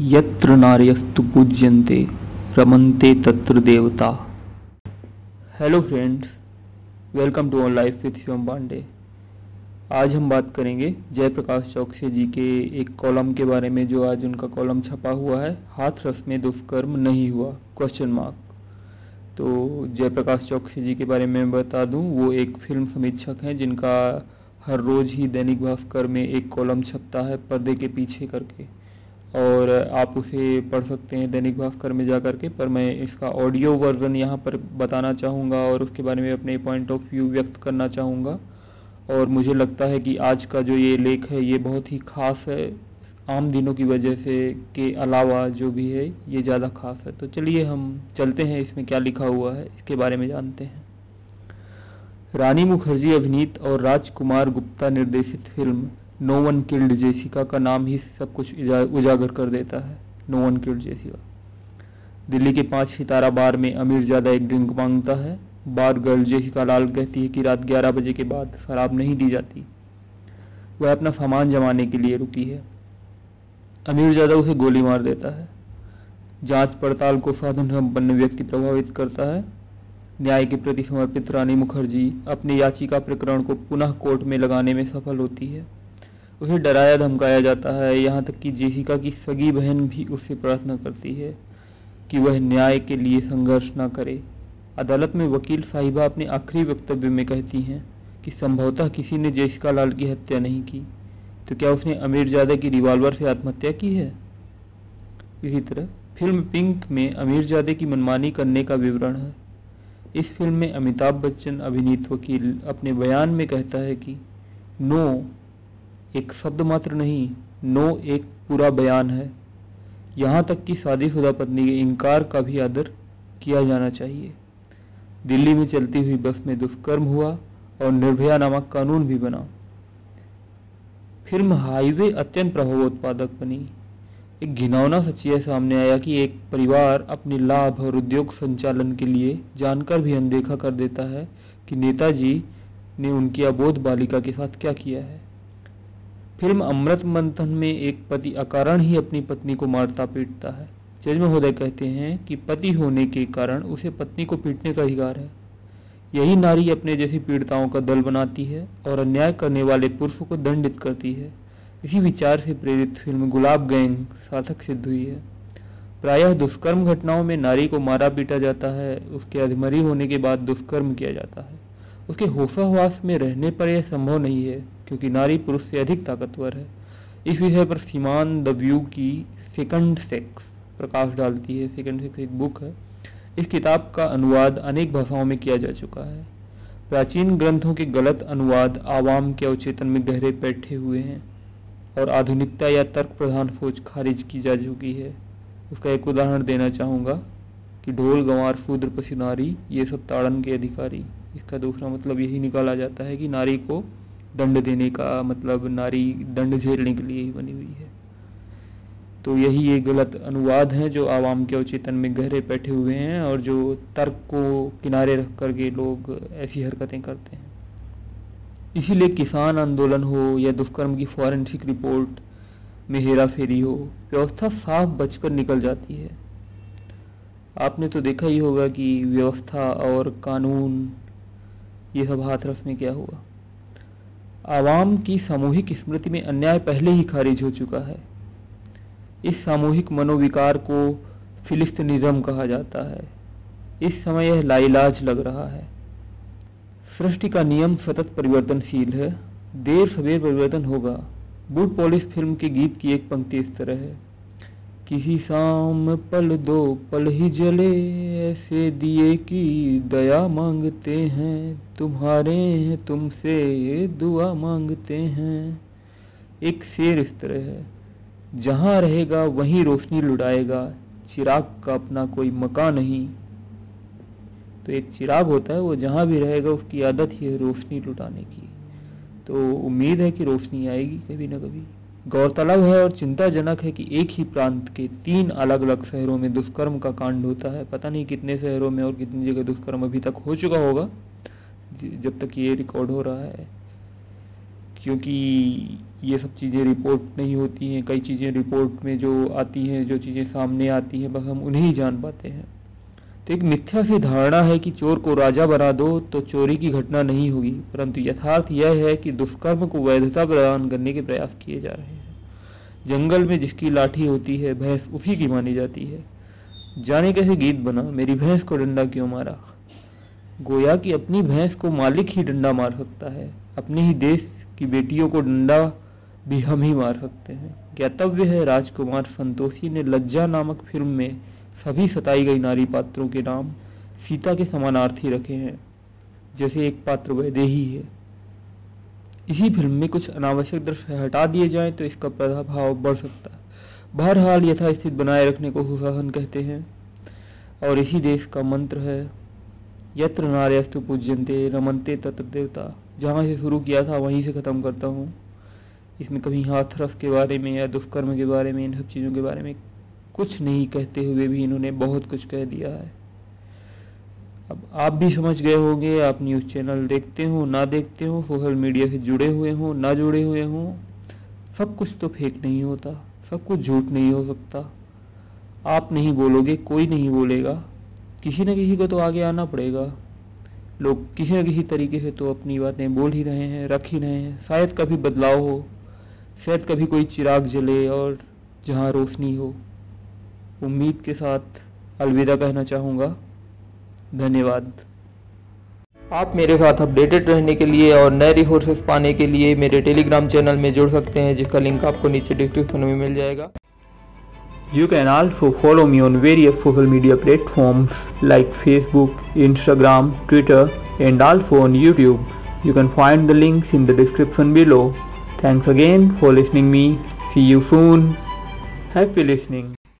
यत्र नार्यस्तु पूज्यन्ते, रमन्ते तत्र देवता। Hello friends welcome to on life with Shivam Pandey आज हम बात करेंगे जयप्रकाश चौकसे जी के एक कॉलम के बारे में, जो आज उनका कॉलम छपा हुआ है, हाथ रस में दुष्कर्म नहीं हुआ क्वेश्चन मार्क तो जयप्रकाश चौकसी जी के बारे में बता दूँ, वो एक फ़िल्म समीक्षक हैं, जिनका हर रोज़ ही दैनिक भास्कर में एक कॉलम छपता है, पर्दे के पीछे करके। और आप उसे पढ़ सकते हैं दैनिक भास्कर में जा कर के, पर मैं इसका ऑडियो वर्जन यहाँ पर बताना चाहूँगा और उसके बारे में अपने पॉइंट ऑफ़ व्यू व्यक्त करना चाहूँगा। और मुझे लगता है कि आज का जो ये लेख है, ये बहुत ही ख़ास है, आम दिनों की वजह से के अलावा जो भी है, ये ज़्यादा ख़ास है। तो चलिए हम चलते हैं, इसमें क्या लिखा हुआ है, इसके बारे में जानते हैं। रानी मुखर्जी अभिनीत और राजकुमार गुप्ता निर्देशित film no one killed Jessica का नाम ही सब कुछ उजागर कर देता है। No one killed Jessica Delhi के पाँच सितारा बार में अमीर ज़्यादा एक ड्रिंक माँगता है। बार गर्ल जेसिका लाल कहती है कि रात 11 बजे के बाद शराब नहीं दी जाती। वह अपना सामान जमाने के लिए रुकी है। अमीर ज़्यादा उसे गोली मार देता है। जाँच पड़ताल को साधन संपन्न व्यक्ति प्रभावित करता है। न्याय के प्रति समर्पित रानी मुखर्जी अपनी याचिका प्रकरण को पुनः कोर्ट में लगाने में सफल होती है। उसे डराया, धमकाया जाता है। यहाँ तक कि जेसिका की सगी बहन भी उससे प्रार्थना करती है कि वह न्याय के लिए संघर्ष न करे। अदालत में वकील साहिबा अपने आखिरी वक्तव्य में कहती हैं कि संभवतः किसी ने जेसिका लाल की हत्या नहीं की। तो क्या उसने अमीर जादा की रिवॉल्वर से आत्महत्या की है? इसी तरह, फ़िल्म पिंक में अमीर जादे की मनमानी करने का विवरण है। इस फ़िल्म में अमिताभ बच्चन अभिनीत वकील अपने बयान में कहता है कि, नो एक शब्द मात्र नहीं, नो एक पूरा बयान है। यहाँ तक कि शादीशुदा पत्नी के इनकार का भी आदर किया जाना चाहिए। दिल्ली में चलती हुई बस में दुष्कर्म हुआ और निर्भया नामक कानून भी बना। फ़िल्म हाईवे अत्यंत प्रभावोत्पादक बनी। एक घिनौना सच्चाई सामने आया कि एक परिवार अपने लाभ और उद्योग संचालन के लिए जानकर भी अनदेखा कर देता है कि नेताजी ने उनकी अबोध बालिका के साथ क्या किया है। फ़िल्म अमृत मंथन में एक पति अकारण ही अपनी पत्नी को मारता पीटता है। जज महोदय कहते हैं कि पति होने के कारण उसे पत्नी को पीटने का अधिकार है। यही नारी अपने जैसी पीड़िताओं का दल बनाती है और अन्याय करने वाले पुरुषों को दंडित करती है। इसी विचार से प्रेरित फ़िल्म गुलाब गैंग सार्थक सिद्ध हुई है। प्रायः दुष्कर्म घटनाओं में नारी को मारा पीटा जाता है, उसके अधमरी होने के बाद दुष्कर्म किया जाता है। उसके होशावास में रहने पर यह संभव नहीं है। क्योंकि नारी पुरुष से अधिक ताकतवर है। इस विषय पर सीमान द व्यू की सेकंड सेक्स प्रकाश डालती है। सेकंड सेक्स एक बुक है। इस किताब का अनुवाद अनेक भाषाओं में किया जा चुका है। प्राचीन ग्रंथों के गलत अनुवाद आवाम के अवचेतन में गहरे बैठे हुए हैं और आधुनिकता या तर्क प्रधान सोच खारिज की जा चुकी है। उसका एक उदाहरण देना चाहूँगा कि ढोल, गंवार, शूद्र पशु नारी ये सब ताड़न के अधिकारी। इसका दूसरा मतलब यही निकाला जाता है कि नारी को दंड देने का मतलब नारी दंड झेलने के लिए ही बनी हुई है। तो यही ये गलत अनुवाद हैं जो आवाम के अवचेतन में गहरे बैठे हुए हैं और जो तर्क को किनारे रख करके लोग ऐसी हरकतें करते हैं। इसीलिए किसान आंदोलन हो या दुष्कर्म की फॉरेंसिक रिपोर्ट में हेरा फेरी हो, व्यवस्था साफ़ बचकर निकल जाती है। आपने तो देखा ही होगा कि व्यवस्था और कानून, ये सब हाथ रस में क्या हुआ? आवाम की सामूहिक स्मृति में अन्याय पहले ही खारिज हो चुका है। इस सामूहिक मनोविकार को फिलिस्तीनिज्म कहा जाता है। इस समय यह लाइलाज लग रहा है। सृष्टि का नियम सतत परिवर्तनशील है। देर सवेर परिवर्तन होगा। बूट पॉलिस फ़िल्म के गीत की एक पंक्ति इस तरह है। किसी शाम पल दो पल ही जले, ऐसे दिए की दया मांगते हैं। तुम्हारे हैं तुमसे दुआ मांगते हैं। एक शेर इस तरह है, जहाँ रहेगा वहीं रोशनी लुटाएगा चिराग का अपना कोई मकान नहीं। तो एक चिराग होता है, वो जहाँ भी रहेगा उसकी आदत ही है रोशनी लुटाने की। तो उम्मीद है कि रोशनी आएगी कभी ना कभी। गौरतलब है और चिंताजनक है कि एक ही प्रांत के तीन अलग अलग शहरों में दुष्कर्म का कांड होता है। पता नहीं कितने शहरों में और कितनी जगह दुष्कर्म अभी तक हो चुका होगा जब तक ये रिकॉर्ड हो रहा है। क्योंकि ये सब चीज़ें रिपोर्ट नहीं होती हैं, कई चीज़ें रिपोर्ट में जो आती हैं, जो चीज़ें सामने आती हैं, बस हम उन्हें ही जान पाते हैं। तो एक मिथ्या सी धारणा है कि चोर को राजा बना दो तो चोरी की घटना नहीं होगी। परंतु यथार्थ यह है कि दुष्कर्म को वैधता प्रदान करने के प्रयास किए जा रहे हैं। जंगल में जिसकी लाठी होती है, भैंस उसी की मानी जाती है। जाने कैसे गीत बना, मेरी भैंस को डंडा क्यों मारा? गोया कि अपनी भैंस को मालिक ही डंडा मार सकता है। अपने ही देश की बेटियों को डंडा भी हम ही मार सकते हैं। ज्ञातव्य है, राजकुमार संतोषी ने लज्जा नामक फ़िल्म में सभी सताई गई नारी पात्रों के नाम सीता के समानार्थी रखे हैं, जैसे एक पात्र वैदेही है। इसी फ़िल्म में कुछ अनावश्यक दृश्य हटा दिए जाएँ तो इसका प्रभाव बढ़ सकता है। बहरहाल यथास्थित बनाए रखने को सुशासन कहते हैं, और इसी देश का मंत्र है, यत्र नार्यस्तु पूज्यंते रमनते तत्र देवता। जहाँ से शुरू किया था, वहीं से ख़त्म करता हूँ। इसमें कभी हाथरस के बारे में या दुष्कर्म के बारे में, इन सब चीज़ों के बारे में कुछ नहीं कहते हुए भी इन्होंने बहुत कुछ कह दिया है। अब आप भी समझ गए होंगे, आप न्यूज़ चैनल देखते हो, ना देखते हो, सोशल मीडिया से जुड़े हुए हों, ना जुड़े हुए हों, सब कुछ तो फेक नहीं होता, सब कुछ झूठ नहीं हो सकता। आप नहीं बोलोगे, कोई नहीं बोलेगा। किसी न किसी को तो आगे आना पड़ेगा। लोग किसी न किसी तरीके से तो अपनी बातें बोल ही रहे हैं, रख ही रहे हैं। शायद कभी बदलाव हो, शायद कभी कोई चिराग जले और जहाँ रोशनी हो। उम्मीद के साथ अलविदा कहना चाहूँगा। धन्यवाद। आप मेरे साथ अपडेटेड रहने के लिए और नए रिसोर्सेस पाने के लिए मेरे टेलीग्राम चैनल में जुड़ सकते हैं, जिसका लिंक आपको नीचे डिस्क्रिप्शन में मिल जाएगा। You can also follow me on various social media platforms like Facebook Instagram Twitter and also on YouTube you can find the links in the description below thanks again for listening me see you soon happy listening